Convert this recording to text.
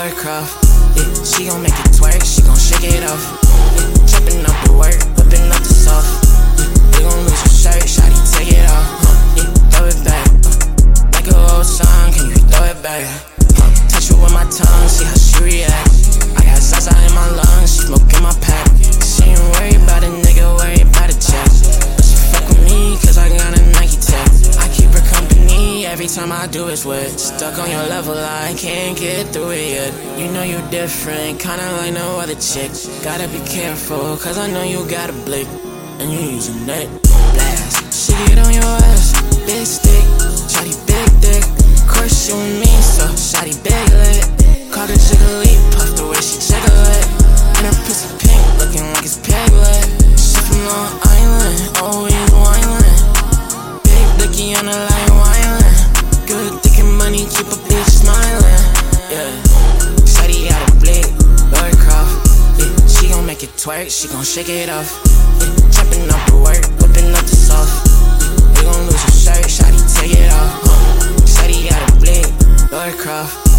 she gon' make it twerk, she gon' shake it off. Yeah, jumping up the work, whipping up the soft. Yeah, you gon' lose your shirt, shawty, take it off. Huh, yeah, throw it back. Uh, like a old song, can you throw it back? Huh, touch her with my tongue, see how she react. I got salsa in my lungs, she time I do is with. Stuck on your level, I can't get through it yet. You know you different, kinda like no other chick. Gotta be careful, cause I know you got a blick. And you using that blast. She get on your ass, big stick. Shotty big dick. Of course you and me, so shotty big lit. Call her jiggly, puff the way she jiggle it. And her pussy pink, looking like it's piglet. She from Long Island, always whining. Big blicky on the line money, keep a bitch smiling. Yeah. Shawty got a blick, Lara Croft. Yeah, she gon' make it twerk, she gon' shake it off. Yeah, jumping up the work, whipping up the soft. Yeah, you gon' lose your shirt, shawty take it off. Shawty got a blick, Lara Croft.